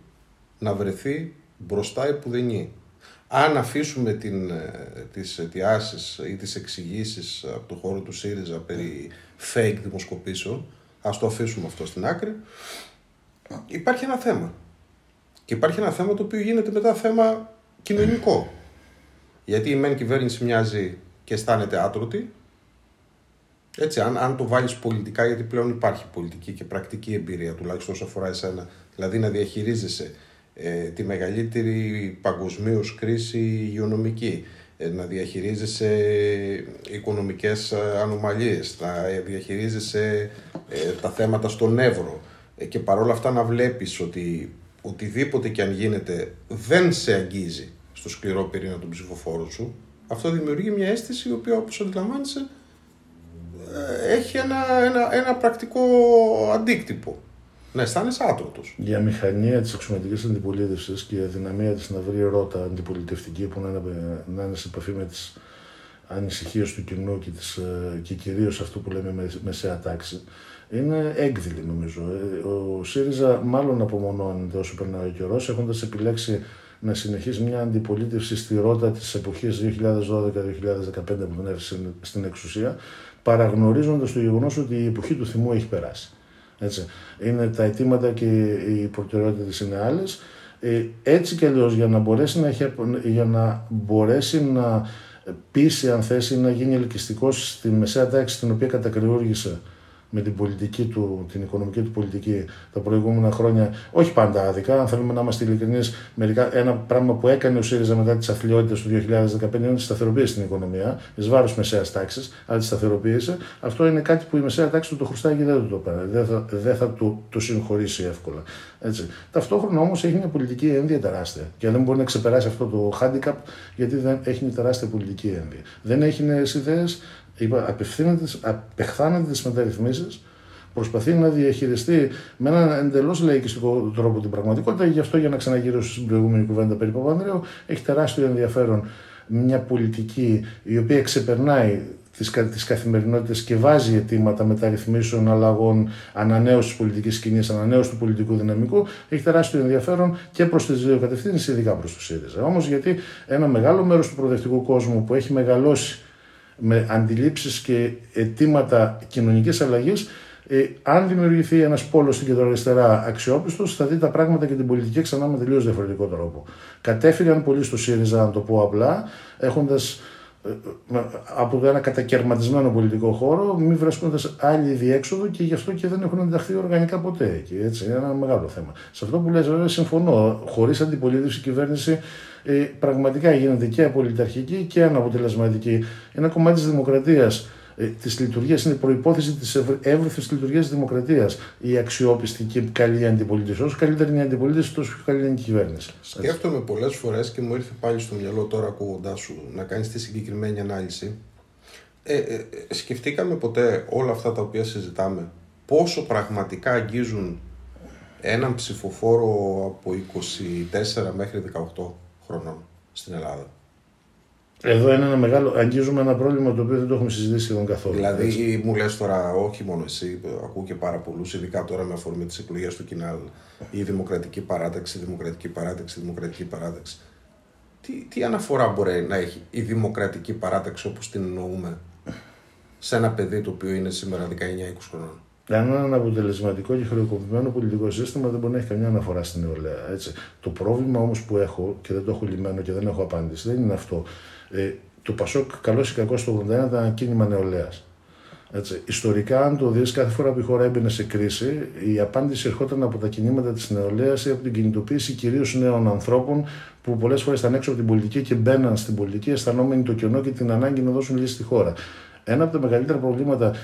να βρεθεί μπροστά επουδενή. Αν αφήσουμε την, ε, τις αιτιάσεις ή τις εξηγήσεις από το χώρο του ΣΥΡΙΖΑ περί fake δημοσκοπήσεων, ας το αφήσουμε αυτό στην άκρη, υπάρχει ένα θέμα. Και υπάρχει ένα θέμα το οποίο γίνεται μετά θέμα κοινωνικό. Γιατί η μεν κυβέρνηση μοιάζει και αισθάνεται άτρωτη. Έτσι, αν, αν το βάλεις πολιτικά, γιατί πλέον υπάρχει πολιτική και πρακτική εμπειρία, τουλάχιστον όσο αφορά εσένα, δηλαδή να διαχειρίζεσαι ε, τη μεγαλύτερη παγκοσμίως κρίση υγειονομική, ε, να διαχειρίζεσαι οικονομικές ε, ανομαλίες, να διαχειρίζεσαι τα θέματα στον Εύρο. Και παρόλα αυτά να βλέπεις ότι οτιδήποτε και αν γίνεται δεν σε αγγίζει στο σκληρό πυρήνα του ψηφοφόρου σου, αυτό δημιουργεί μια αίσθηση η οποία όπως αντιλαμβάνεσαι έχει ένα, ένα, ένα πρακτικό αντίκτυπο να αισθάνεσαι άτρωτο. Η αμηχανία της αξιωματική αντιπολίτευσης και η αδυναμία της να βρει ρότα αντιπολιτευτική που να είναι, να είναι σε επαφή με τις ανησυχίες του κοινού και, τις, ε, και κυρίως αυτό που λέμε μεσαία τάξη είναι έγκδηλη νομίζω. Ε, ο ΣΥΡΙΖΑ μάλλον απομονώνεται όσο περνάει ο καιρός, έχοντας επιλέξει να συνεχίσει μια αντιπολίτευση στη ρότα της εποχής 2012-2015 που δεν έφυγε στην εξουσία, παραγνωρίζοντας το γεγονός ότι η εποχή του θυμού έχει περάσει. Έτσι. Είναι τα αιτήματα και οι προτεραιότητες είναι άλλες. Ε, έτσι κι αλλιώς για να μπορέσει να, για να, μπορέσει να πείσει, αν θέσει, να γίνει ελκυστικός στη μεσαία τάξη την οποία κατακριούργησε με την πολιτική του, την οικονομική του πολιτική τα προηγούμενα χρόνια, όχι πάντα άδικα, αν θέλουμε να είμαστε ειλικρινείς, ένα πράγμα που έκανε ο ΣΥΡΙΖΑ μετά τις αθλειότητες του 2015 είναι τη σταθεροποίηση στην οικονομία, εις βάρος μεσαίας τάξης, αλλά τη σταθεροποίησε. Αυτό είναι κάτι που η μεσαία τάξη του το χρωστάει και δεν του το παίρνει. Δεν θα, δεν θα του το συγχωρήσει εύκολα. Έτσι. Ταυτόχρονα όμως έχει μια πολιτική ένδυα τεράστια και δεν μπορεί να ξεπεράσει αυτό το handicap γιατί δεν έχει μια τεράστια πολιτική ένδυα. Δεν έχει νέες ιδέες, απεχθάνεται τις μεταρρυθμίσεις, προσπαθεί να διαχειριστεί με έναν εντελώς λαϊκιστικό τρόπο την πραγματικότητα. Γι' αυτό, για να ξαναγυρίσω στην προηγούμενη κουβέντα περί Παπανδρέου, έχει τεράστιο ενδιαφέρον μια πολιτική η οποία ξεπερνάει τις, τις καθημερινότητες και βάζει αιτήματα μεταρρυθμίσεων, αλλαγών, ανανέωσης της πολιτικής σκηνής, ανανέωσης του πολιτικού δυναμικού, έχει τεράστιο ενδιαφέρον και προς τις δύο κατευθύνσεις, ειδικά προς το ΣΥΡΙΖΑ. Όμως γιατί ένα μεγάλο μέρος του προοδευτικού κόσμου που έχει μεγαλώσει με αντιλήψεις και αιτήματα κοινωνικής αλλαγής ε, αν δημιουργηθεί ένας πόλος στην κεντροαριστερά αξιόπιστος, θα δει τα πράγματα και την πολιτική ξανά με τελείως διαφορετικό τρόπο. Κατέφυγαν πολύ στο ΣΥΡΙΖΑ, να το πω απλά, έχοντας ε, ε, από ένα κατακαιρματισμένο πολιτικό χώρο, μη βρίσκοντα άλλη διέξοδο και γι' αυτό και δεν έχουν ενταχθεί οργανικά ποτέ εκεί. Έτσι, είναι ένα μεγάλο θέμα. Σε αυτό που λες, βέβαια, συμφωνώ. Χωρίς αντιπολίτευση, η κυβέρνηση ε, πραγματικά γίνεται και απολυταρχική και αναποτελεσματική. Ένα κομμάτι της δημοκρατίας ε, της λειτουργίας είναι προπόθεση της εύρυθμης λειτουργίας της δημοκρατίας. Η αξιόπιστη και καλή αντιπολίτευση. Όσο καλύτερη είναι η αντιπολίτευση, τόσο πιο καλή είναι η κυβέρνηση. Σκέφτομαι πολλές φορές και μου ήρθε πάλι στο μυαλό τώρα ακούγοντάς σου να κάνεις τη συγκεκριμένη ανάλυση. Ε, ε, σκεφτήκαμε ποτέ όλα αυτά τα οποία συζητάμε; Πόσο πραγματικά αγγίζουν έναν ψηφοφόρο από 24 μέχρι 18 χρονών στην Ελλάδα; Εδώ είναι ένα μεγάλο. Αγγίζουμε ένα πρόβλημα το οποίο δεν το έχουμε συζητήσει σχεδόν καθόλου. Δηλαδή, έτσι. μου λες τώρα, όχι μόνο εσύ, ακούω και πάρα πολλούς, ειδικά τώρα με αφορμή τις εκλογές του Κινάλ, η Δημοκρατική Παράταξη, η Δημοκρατική Παράταξη, η Δημοκρατική Παράταξη. Τι, τι αναφορά μπορεί να έχει η Δημοκρατική Παράταξη όπως την εννοούμε σε ένα παιδί το οποίο είναι σήμερα 19-20 χρονών; Ένα αποτελεσματικό και χρεοκοπημένο πολιτικό σύστημα δεν μπορεί να έχει καμιά αναφορά στην νεολαία. Έτσι. Το πρόβλημα όμως που έχω και δεν το έχω λυμμένο και δεν έχω απάντηση δεν είναι αυτό. Ε, το Πασόκ, καλός ή κακός, στο 81 ήταν ένα κίνημα νεολαίας. Ιστορικά, αν το δεις, κάθε φορά που η χώρα έμπαινε σε κρίση, η απάντηση ερχόταν από τα κινήματα της νεολαίας ή από την κινητοποίηση κυρίως νέων ανθρώπων που πολλές φορές ήταν έξω από την πολιτική και μπαίναν στην πολιτική, αισθανόμενοι το κενό και την ανάγκη να δώσουν λύση στη χώρα. Ένα από τα μεγαλύτερα προβλήματα,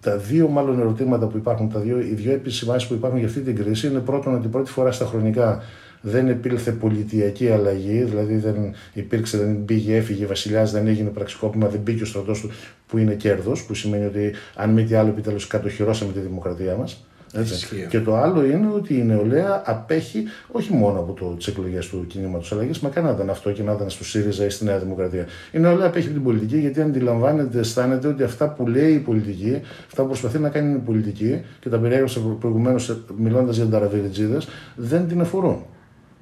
τα δύο μάλλον ερωτήματα που υπάρχουν, τα δύο, οι δύο επισημάνσεις που υπάρχουν για αυτή την κρίση είναι πρώτον ότι πρώτη φορά στα χρονικά δεν επήλθε πολιτιακή αλλαγή, δηλαδή δεν υπήρξε, δεν πήγε, έφυγε βασιλιά, δεν έγινε πραξικόπημα, δεν μπήκε ο στρατός του που είναι κέρδος, που σημαίνει ότι αν μη τι άλλο επιτέλους κατοχυρώσαμε τη δημοκρατία μας. Έτσι. Και το άλλο είναι ότι η νεολαία απέχει όχι μόνο από τις εκλογές του κινήματος αλλαγής, μα καν να ήταν αυτό και να ήταν στο ΣΥΡΙΖΑ ή στη Νέα Δημοκρατία. Η νεολαία απέχει από την πολιτική γιατί αντιλαμβάνεται, αισθάνεται ότι αυτά που λέει η πολιτική, αυτά που προσπαθεί να κάνει η πολιτική και τα περιέγραψα προηγουμένως μιλώντας για ταραβιριτζίδε, δεν την αφορούν.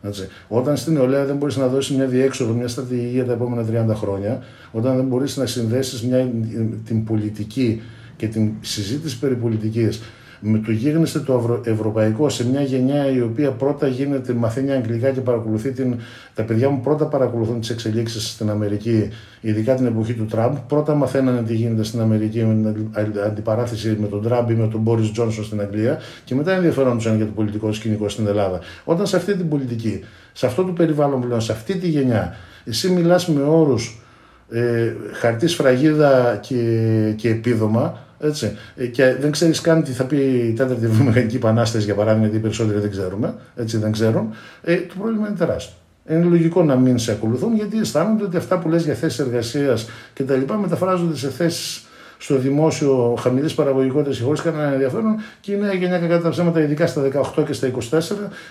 Έτσι. Όταν στην νεολαία δεν μπορείς να δώσεις μια διέξοδο, μια στρατηγική για τα επόμενα 30 χρόνια, όταν δεν μπορείς να συνδέσεις την πολιτική και την συζήτηση περί πολιτικής με το γίγνεσθε το ευρωπαϊκό σε μια γενιά η οποία πρώτα γίνεται, μαθαίνει αγγλικά και παρακολουθεί την. Τα παιδιά μου πρώτα παρακολουθούν τις εξελίξεις στην Αμερική, ειδικά την εποχή του Τραμπ. Πρώτα μαθαίνανε τι γίνεται στην Αμερική με την αντιπαράθεση με τον Τραμπ ή με τον Μπόρις Τζόνσον στην Αγγλία και μετά ενδιαφερόντουσαν για το πολιτικό σκηνικό στην Ελλάδα. Όταν σε αυτή την πολιτική, σε αυτό το περιβάλλον πλέον, σε αυτή τη γενιά, εσύ μιλάς με όρους ε, χαρτί σφραγίδα και, και επίδομα, έτσι. Ε, και δεν ξέρεις καν τι θα πει η τέταρτη βιομηχανική επανάσταση, για παράδειγμα, γιατί οι περισσότεροι δεν ξέρουμε, έτσι δεν ξέρουν. Ε, το πρόβλημα είναι τεράστιο. Είναι λογικό να μην σε ακολουθούν γιατί αισθάνονται ότι αυτά που λες για θέσεις εργασίας κτλ. μεταφράζονται σε θέσεις στο δημόσιο χαμηλής παραγωγικότητας και χωρίς κανένα ενδιαφέρον και είναι γενιά κακά τα ψέματα, ειδικά στα 18 και στα 24,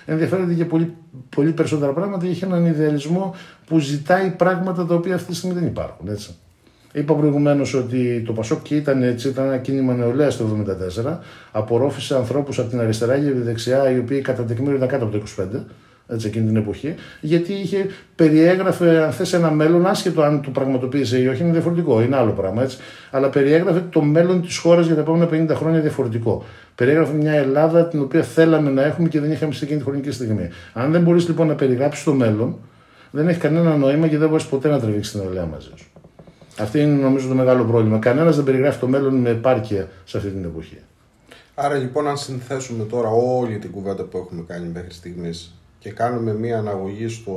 ενδιαφέρεται για πολύ, πολύ περισσότερα πράγματα και έχει έναν ιδεαλισμό που ζητάει πράγματα τα οποία αυτή τη στιγμή δεν υπάρχουν. Έτσι. Είπα προηγουμένως ότι το Πασόκ και ήταν έτσι, ήταν ένα κίνημα νεολαίας το 1974. Απορρόφησε ανθρώπους από την αριστερά και τη δεξιά, οι οποίοι κατά τεκμήριο ήταν κάτω από το 25. έτσι, εκείνη την εποχή, γιατί είχε, περιέγραφε, αν θες, ένα μέλλον, άσχετο αν το πραγματοποίησε ή όχι, είναι διαφορετικό, είναι άλλο πράγμα, έτσι. Αλλά περιέγραφε το μέλλον της χώρας για τα επόμενα 50 χρόνια διαφορετικό. Περιέγραφε μια Ελλάδα την οποία θέλαμε να έχουμε και δεν είχαμε σε εκείνη τη χρονική στιγμή. Αν δεν μπορείς λοιπόν να περιγράψεις το μέλλον, δεν έχει κανένα νόημα και δεν μπορείς ποτέ να τρεβήξει την Ελλάδα μαζί σου. Αυτό είναι νομίζω το μεγάλο πρόβλημα. Κανένας δεν περιγράφει το μέλλον με επάρκεια σε αυτή την εποχή. Άρα λοιπόν, αν συνθέσουμε τώρα όλη την κουβέντα που έχουμε κάνει μέχρι στιγμής και κάνουμε μία αναγωγή στο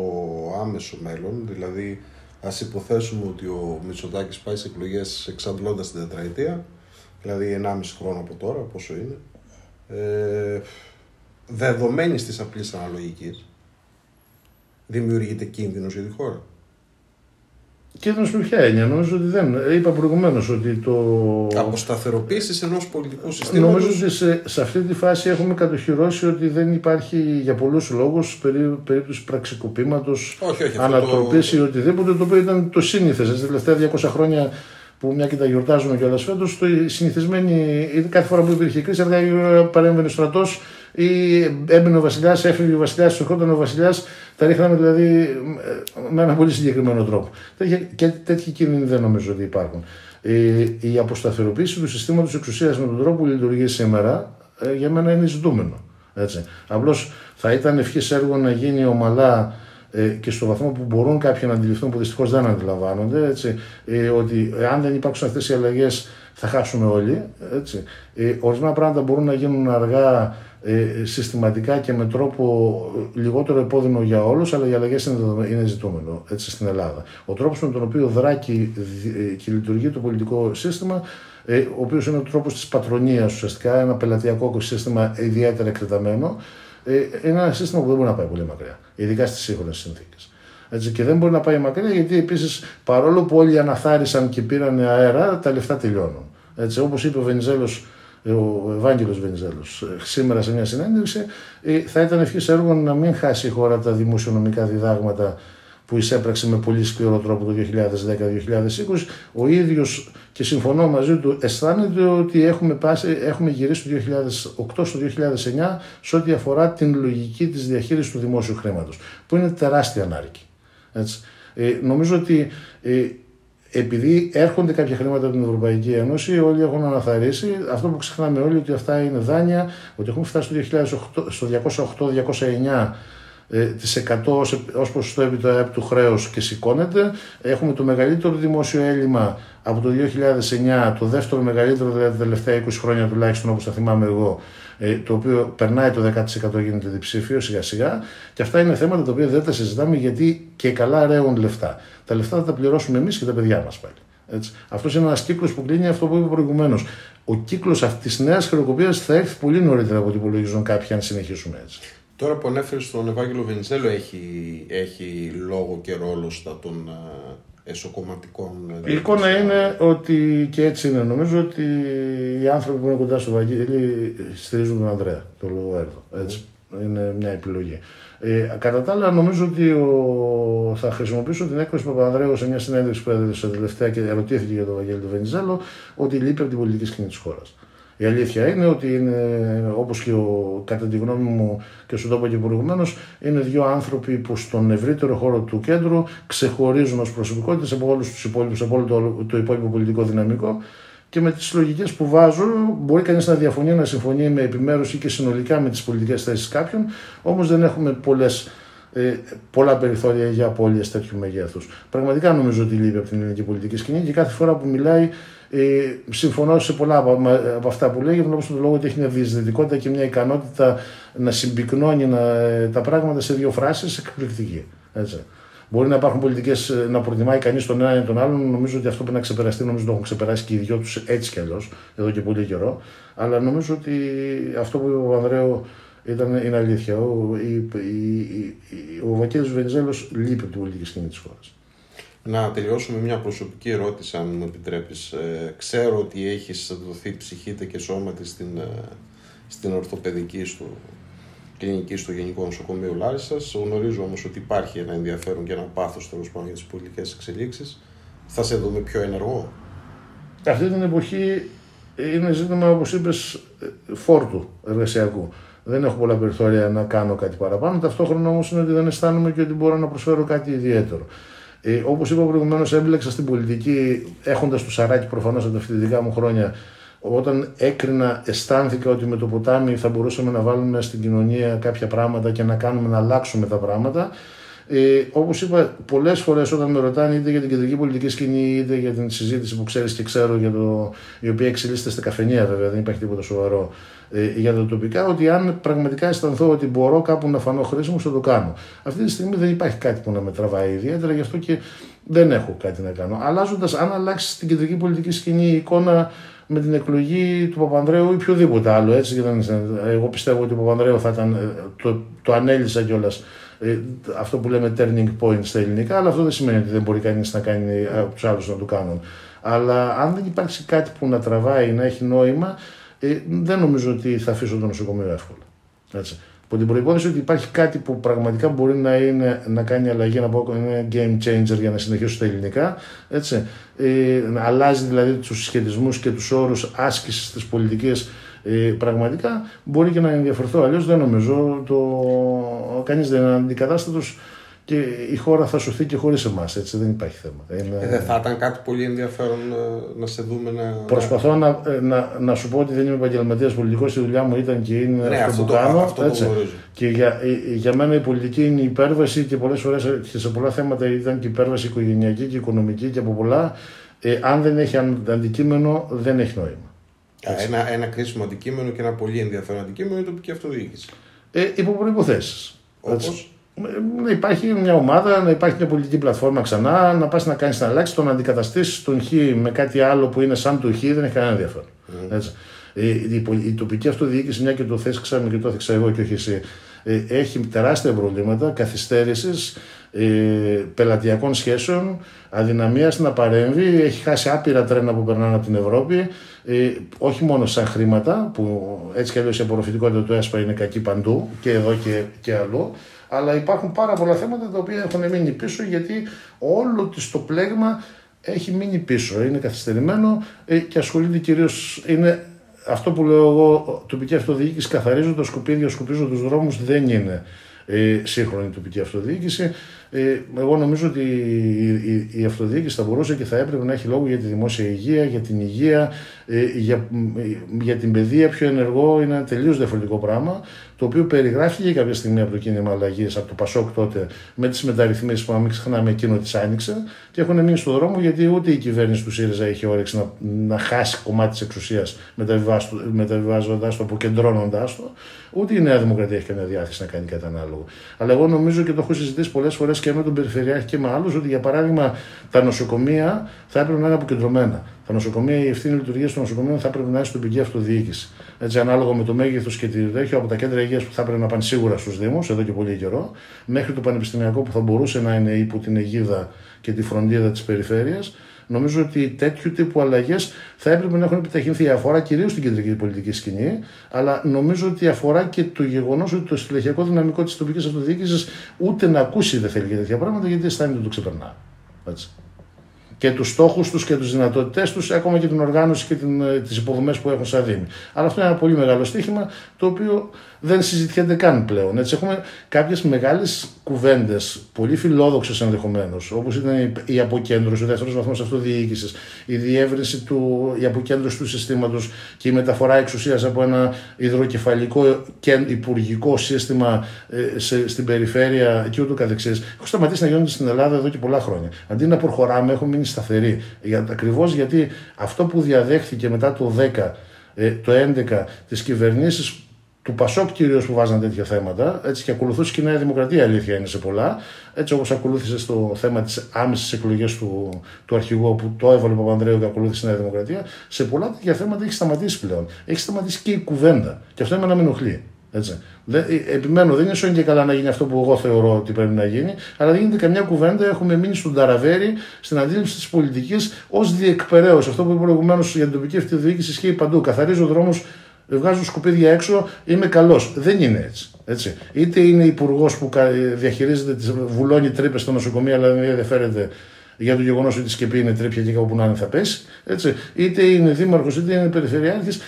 άμεσο μέλλον, δηλαδή ας υποθέσουμε ότι ο Μητσοτάκης πάει σε εκλογές εξαντλώντας την τετραετία, δηλαδή 1,5 χρόνο από τώρα, πόσο είναι, ε, δεδομένη τη απλής αναλογικής, δημιουργείται κίνδυνος για τη χώρα. Κίνδυνο με ποια έννοια, νομίζω ότι δεν. Είπα προηγουμένως ότι το. Αποσταθεροποίησης ενός πολιτικού συστήματος. Νομίζω ότι σε, σε αυτή τη φάση έχουμε κατοχυρώσει ότι δεν υπάρχει για πολλούς λόγους περί, περίπτωση πραξικοπήματος, ανατροπής ή οτιδήποτε, το οποίο ήταν το σύνηθες. Τα τελευταία 200 χρόνια που μια και τα γιορτάζουμε κιόλας φέτος, το συνηθισμένη, κάθε φορά που υπήρχε κρίση, αργά παρέμβαινε στρατός ή έμπαινε ο βασιλιάς, έφυγε ο βασιλιάς, ερχόταν ο βασιλιάς, τα ρίχναμε δηλαδή με ένα πολύ συγκεκριμένο τρόπο. Και τέτοιοι κίνδυνοι δεν νομίζω ότι υπάρχουν. Η αποσταθεροποίηση του συστήματος εξουσίας με τον τρόπο που λειτουργεί σήμερα ε, για μένα είναι ζητούμενο. Απλώς θα ήταν ευχής έργο να γίνει ομαλά ε, και στο βαθμό που μπορούν κάποιοι να αντιληφθούν που δυστυχώς δεν αντιλαμβάνονται, έτσι, ε, ότι αν δεν υπάρξουν αυτές οι αλλαγές θα χάσουμε όλοι. Έτσι. Ε, ορισμένα πράγματα μπορούν να γίνουν αργά, ε, συστηματικά και με τρόπο λιγότερο επώδυνο για όλους, αλλά οι αλλαγές είναι, είναι ζητούμενο έτσι, στην Ελλάδα. Ο τρόπος με τον οποίο δράκει και λειτουργεί το πολιτικό σύστημα ε, ο οποίος είναι ο τρόπος της πατρονίας ουσιαστικά, ένα πελατειακό σύστημα ιδιαίτερα εκτεταμένο, ε, είναι ένα σύστημα που δεν μπορεί να πάει πολύ μακριά, ειδικά στις σύγχρονες συνθήκες. Έτσι, και δεν μπορεί να πάει μακριά γιατί επίσης παρόλο που όλοι αναθάρισαν και πήραν αέρα, τα λεφτά τελειώνουν. Έτσι, όπως είπε ο Βενιζέλος, ο Ευάγγελος Βενιζέλος ε, σήμερα σε μια συνέντευξη, ε, θα ήταν ευχής έργο να μην χάσει η χώρα τα δημοσιονομικά διδάγματα που εισέπραξε με πολύ σκληρό τρόπο το 2010-2020. Ο ίδιος και συμφωνώ μαζί του αισθάνεται ότι έχουμε, πάσει, έχουμε γυρίσει το 2008 στο 2009 σε ό,τι αφορά την λογική της διαχείρισης του δημόσιου χρήματος, που είναι τεράστια ανάρκη. Έτσι. Ε, νομίζω ότι ε, επειδή έρχονται κάποια χρήματα από την Ευρωπαϊκή Ένωση, όλοι έχουν αναθαρίσει. Αυτό που ξεχνάμε όλοι ότι αυτά είναι δάνεια, ότι έχουμε φτάσει στο 208-209 ε, τις 100 ως ποσοστό επί το ΑΕΠ του χρέους και σηκώνεται. Έχουμε το μεγαλύτερο δημόσιο έλλειμμα από το 2009, το δεύτερο μεγαλύτερο δηλαδή τα τελευταία 20 χρόνια τουλάχιστον όπως θα θυμάμαι εγώ, ε, το οποίο περνάει το 10% γίνεται διψήφιο σιγά σιγά και αυτά είναι θέματα τα οποία δεν τα συζητάμε γιατί και καλά ρέουν λεφτά. Τα λεφτά θα τα πληρώσουμε εμείς και τα παιδιά μας πάλι. Έτσι. Αυτός είναι ένας κύκλος που κλείνει αυτό που είπα προηγουμένως. Ο κύκλος αυτής της νέας χρεοκοπίας θα έρθει πολύ νωρίτερα από ό,τι υπολογίζουν κάποιοι αν συνεχίσουμε έτσι. Τώρα που ανέφερες στον Ευάγγελο Βενιζέλο έχει, έχει λόγο και ρόλο στα των εσωκομματικών. Η εικόνα είναι ότι και έτσι είναι. Νομίζω ότι οι άνθρωποι που είναι κοντά στο Βαγγέλη στηρίζουν τον Ανδρέα, τον Λογοέρδο. Έτσι. Είναι μια επιλογή. Ε, κατά τα άλλα, νομίζω ότι ο... θα χρησιμοποιήσω την έκφραση του Παπανδρέου σε μια συνέντευξη που έδωσε τελευταία και ερωτήθηκε για τον Βαγγέλη του Βενιζέλο ότι λείπει από την πολιτική σκηνή της χώρας. Η αλήθεια είναι ότι είναι, όπως και ο, κατά τη γνώμη μου και σου το είπα και προηγουμένως, είναι δύο άνθρωποι που στον ευρύτερο χώρο του κέντρου ξεχωρίζουν ως προσωπικότητες από όλους τους υπόλοιπους, από όλο το, το υπόλοιπο πολιτικό δυναμικό και με τις λογικές που βάζω μπορεί κανείς να διαφωνεί, να συμφωνεί με επιμέρους ή και συνολικά με τις πολιτικές θέσεις κάποιων, όμως δεν έχουμε πολλές ε, πολλά περιθώρια για απώλειες τέτοιου μεγέθους. Πραγματικά νομίζω ότι λείπει από την ελληνική πολιτική σκηνή και κάθε φορά που μιλάει ε, συμφωνώ σε πολλά από, από αυτά που λέγει, βλέπω στον λόγο ότι έχει μια διασυνδετικότητα και μια ικανότητα να συμπυκνώνει να, τα πράγματα σε δύο φράσεις εκπληκτική. Έτσι. Μπορεί να υπάρχουν πολιτικές να προτιμάει κανείς τον ένα ή τον άλλον. Νομίζω ότι αυτό πρέπει να ξεπεραστεί. Νομίζω ότι το έχουν ξεπεράσει και οι δυο τους έτσι κι αλλιώς εδώ και πολύ καιρό. Αλλά νομίζω ότι αυτό που είπε ο Ανδρέο ήταν, είναι αλήθεια. Ο, ο Βακέλης Βενιζέλος λείπει από την πολιτική σκηνή της χώρας. Να τελειώσουμε μια προσωπική ερώτηση, αν μου επιτρέπεις. Ε, ξέρω ότι έχεις δοθεί ψυχή και σώμα στην, ε, στην ορθοπαιδική στο κλινική στο Γενικό Νοσοκομείο Λάρισας. Γνωρίζω όμως ότι υπάρχει ένα ενδιαφέρον και ένα πάθος τέλος πάντων για τις πολιτικές εξελίξεις. Θα σε δούμε πιο ενεργό. Αυτή την εποχή είναι ζήτημα, όπως είπες, φόρτου εργασιακού. δεν έχω πολλά περιθώρια να κάνω κάτι παραπάνω. Ταυτόχρονα όμως είναι ότι δεν αισθάνομαι και ότι μπορώ να προσφέρω κάτι ιδιαίτερο. Ε, Όπως είπα προηγουμένως, έμπλεξα στην πολιτική έχοντας το σαράκι προφανώς από τα φοιτητικά μου χρόνια. Όταν έκρινα, αισθάνθηκα ότι με το ποτάμι θα μπορούσαμε να βάλουμε στην κοινωνία κάποια πράγματα και να κάνουμε να αλλάξουμε τα πράγματα. Ε, Όπως είπα, πολλές φορές όταν με ρωτάνε είτε για την κεντρική πολιτική σκηνή είτε για την συζήτηση που ξέρεις και ξέρω, για το, η οποία εξελίσσεται στα καφενεία βέβαια, δεν υπάρχει τίποτα σοβαρό ε, για τα τοπικά, ότι αν πραγματικά αισθανθώ ότι μπορώ κάπου να φανώ χρήσιμο, θα το κάνω. Αυτή τη στιγμή δεν υπάρχει κάτι που να με τραβάει ιδιαίτερα, γι' αυτό και δεν έχω κάτι να κάνω. Αλλάζοντας, αν αλλάξεις την κεντρική πολιτική σκηνή η εικόνα με την εκλογή του Παπανδρέου ή οποιοδήποτε άλλο. Έτσι, εγώ πιστεύω ότι ο Παπανδρέου θα ήταν. Ε, το, το ανέλησα κιόλας ε, αυτό που λέμε turning point στα ελληνικά, αλλά αυτό δεν σημαίνει ότι δεν μπορεί κανείς να κάνει ε, από τους άλλους να το κάνουν. Αλλά αν δεν υπάρξει κάτι που να τραβάει, να έχει νόημα, ε, δεν νομίζω ότι θα αφήσω το νοσοκομείο εύκολα. Έτσι. Από την προπόθεση ότι υπάρχει κάτι που πραγματικά μπορεί να, είναι, να κάνει αλλαγή, να πω είναι game changer για να συνεχίσω στα ελληνικά. Έτσι. Ε, αλλάζει δηλαδή τους συσχετισμούς και τους όρους άσκησης της πολιτικής ε, πραγματικά μπορεί και να ενδιαφερθώ. Αλλιώς δεν νομίζω. Το... Κανείς δεν είναι αντικατάστατος και η χώρα θα σωθεί και χωρίς εμάς. Έτσι δεν υπάρχει θέμα. Είναι... Ε, δεν θα ήταν κάτι πολύ ενδιαφέρον να, ε, να σε δούμε να. Προσπαθώ να, ε, να, να σου πω ότι δεν είμαι επαγγελματίας πολιτικός. Η δουλειά μου ήταν και είναι ναι, αυτό, που το, κάνω. Αυτό έτσι. και για, για μένα η πολιτική είναι η υπέρβαση και πολλές φορές και σε πολλά θέματα ήταν και η υπέρβαση οικογενειακή και οικονομική και από πολλά. Ε, αν δεν έχει αντικείμενο, δεν έχει νόημα. Ένα, ένα κρίσιμο αντικείμενο και ένα πολύ ενδιαφέρον αντικείμενο είναι η τοπική αυτοδιοίκηση. Ε, υπό προποθέσει. Να υπάρχει μια ομάδα, να υπάρχει μια πολιτική πλατφόρμα ξανά, να πας να κάνεις να αλλάξει, το να αντικαταστήσεις τον Χ με κάτι άλλο που είναι σαν το Χ δεν έχει κανένα ενδιαφέρον. Mm. Η, η, η, τοπική αυτοδιοίκηση, μια και το θέσαμε και το έθεξα εγώ και όχι εσύ, ε, έχει τεράστια προβλήματα καθυστέρησης ε, πελατειακών σχέσεων, αδυναμίας να παρέμβει, έχει χάσει άπειρα τρένα που περνάνε από την Ευρώπη, ε, όχι μόνο σαν χρήματα, που έτσι κι αλλιώς η απορροφητικότητα του ΕΣΠΑ είναι κακή παντού και εδώ και, και αλλού, αλλά υπάρχουν πάρα πολλά θέματα τα οποία έχουν μείνει πίσω γιατί όλο το πλέγμα έχει μείνει πίσω, είναι καθυστερημένο ε, και ασχολείται κυρίως. Είναι αυτό που λέω εγώ, τοπική αυτοδιοίκηση καθαρίζω τα σκουπίδια, σκουπίζω τους δρόμους, δεν είναι ε, σύγχρονη τοπική αυτοδιοίκηση. Ε, εγώ νομίζω ότι η, η, αυτοδιοίκηση θα μπορούσε και θα έπρεπε να έχει λόγο για τη δημόσια υγεία, για την υγεία, ε, για, για την παιδεία πιο ενεργό. Είναι ένα τελείως διαφορετικό πράγμα, το οποίο περιγράφηκε κάποια στιγμή από το κίνημα αλλαγής, από το Πασόκ τότε, με τις μεταρρυθμίσεις που, να μην ξεχνάμε, εκείνο τις άνοιξε και έχουν μείνει στον δρόμο γιατί ούτε η κυβέρνηση του ΣΥΡΙΖΑ είχε όρεξη να, να χάσει κομμάτι της εξουσίας μεταβιβάζοντας το, αποκεντρώνοντάς το, ούτε η Νέα Δημοκρατία έχει καμία διάθεση να κάνει κάτι ανάλογο. Αλλά εγώ νομίζω και το έχω συζητήσει πολλές φορές και με τον Περιφερειάρχη και με άλλους ότι για παράδειγμα τα νοσοκομεία θα έπρεπε να είναι αποκεντρωμένα. Τα νοσοκομεία, η ευθύνη λειτουργίας των νοσοκομείων θα έπρεπε να είναι στην τοπική αυτοδιοίκηση. Έτσι, ανάλογα με το μέγεθος και τη τέτοιο από τα κέντρα υγείας που θα έπρεπε να πάνε σίγουρα στους Δήμους εδώ και πολύ καιρό, μέχρι το πανεπιστημιακό που θα μπορούσε να είναι υπό την αιγίδα και τη φροντίδα της περιφέρειας. Νομίζω ότι τέτοιου τύπου αλλαγές θα έπρεπε να έχουν επιταχυνθεί. Αφορά κυρίως την κεντρική πολιτική σκηνή, αλλά νομίζω ότι αφορά και το γεγονός ότι το στελεχειακό δυναμικό της τοπικής αυτοδιοίκησης ούτε να ακούσει δεν θέλει για τέτοια πράγματα γιατί αισθάνεται ότι το ξεπερνά. Έτσι και τους στόχους τους και τις δυνατότητές τους, ακόμα και την οργάνωση και ε, τις υποδομές που έχουν σαν Δήμη. Αλλά αυτό είναι ένα πολύ μεγάλο στοίχημα το οποίο δεν συζητιέται καν πλέον. Έτσι, έχουμε κάποιες μεγάλες κουβέντες, πολύ φιλόδοξες ενδεχομένως, όπως ήταν η αποκέντρωση, ο δεύτερος βαθμός αυτοδιοίκησης, η διεύρυνση του, η αποκέντρωση του συστήματος και η μεταφορά εξουσίας από ένα υδροκεφαλικό και υπουργικό σύστημα ε, σε, στην περιφέρεια και ούτω καθεξής. Έχω σταματήσει να γίνονται στην Ελλάδα εδώ και πολλά χρόνια. Αντί να προχωράμε, έχουμε μείνει σταθεροί. Για, ακριβώς γιατί αυτό που διαδέχθηκε μετά το 10, ε, το 11 τις κυβερνήσεις του Πασόκ κυρίως που βάζαν τέτοια θέματα. Έτσι και ακολουθούσε και η Νέα Δημοκρατία, αλήθεια είναι σε πολλά. Έτσι όπως ακολούθησε στο θέμα της άμεσης εκλογής του, του αρχηγού που το έβαλε ο Παπανδρέου και ακολούθησε η Νέα Δημοκρατία. Σε πολλά τέτοια θέματα έχει σταματήσει πλέον. Έχει σταματήσει και η κουβέντα. Και αυτό είναι να με ενοχλεί. Έτσι. Ε, επιμένω, δεν είναι σώνει και καλά να γίνει αυτό που εγώ θεωρώ ότι πρέπει να γίνει, αλλά δεν γίνεται καμιά κουβέντα. Έχουμε μείνει στον ταραβέρι, στην αντίληψη της πολιτικής ως διεκπαιρέωση. Αυτό που είπε προηγουμένως για την τοπική αυτοδιοίκηση ισχύει παντού. Καθαρίζω δρόμους, βγάζω σκουπίδια έξω, είμαι καλός. Δεν είναι έτσι. έτσι. Είτε είναι υπουργός που διαχειρίζεται, βουλώνει τρύπες στο νοσοκομείο, αλλά δεν ενδιαφέρεται για το γεγονός ότι η σκεπή είναι τρέπια και κάπου να είναι θα πέσει. Έτσι. Είτε είναι δήμαρχος είτε είναι περιφερειάρχης.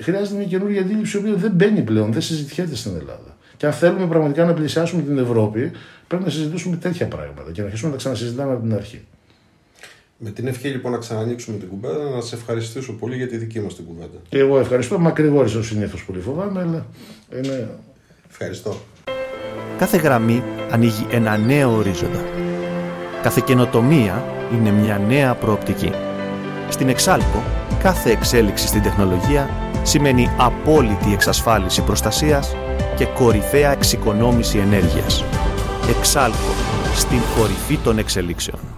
Χρειάζεται μια καινούργια αντίληψη η οποία δεν μπαίνει πλέον, δεν συζητιέται στην Ελλάδα. Και αν θέλουμε πραγματικά να πλησιάσουμε την Ευρώπη, πρέπει να συζητήσουμε τέτοια πράγματα και να αρχίσουμε να τα ξανασυζητάμε από την αρχή. Με την ευχή λοιπόν να ξανανοίξουμε την κουβέντα, να σε ευχαριστήσω πολύ για τη δική μας την κουβέντα. Και εγώ ευχαριστώ. Μακρηγόρησα συνήθως πολύ φοβάμαι, αλλά είναι. Ευχαριστώ. Κάθε γραμμή ανοίγει ένα νέο ορίζοντα. Κάθε καινοτομία είναι μια νέα προοπτική. Στην Εξάλκο, κάθε εξέλιξη στην τεχνολογία σημαίνει απόλυτη εξασφάλιση προστασίας και κορυφαία εξοικονόμηση ενέργειας. Εξάλκο, στην κορυφή των εξελίξεων.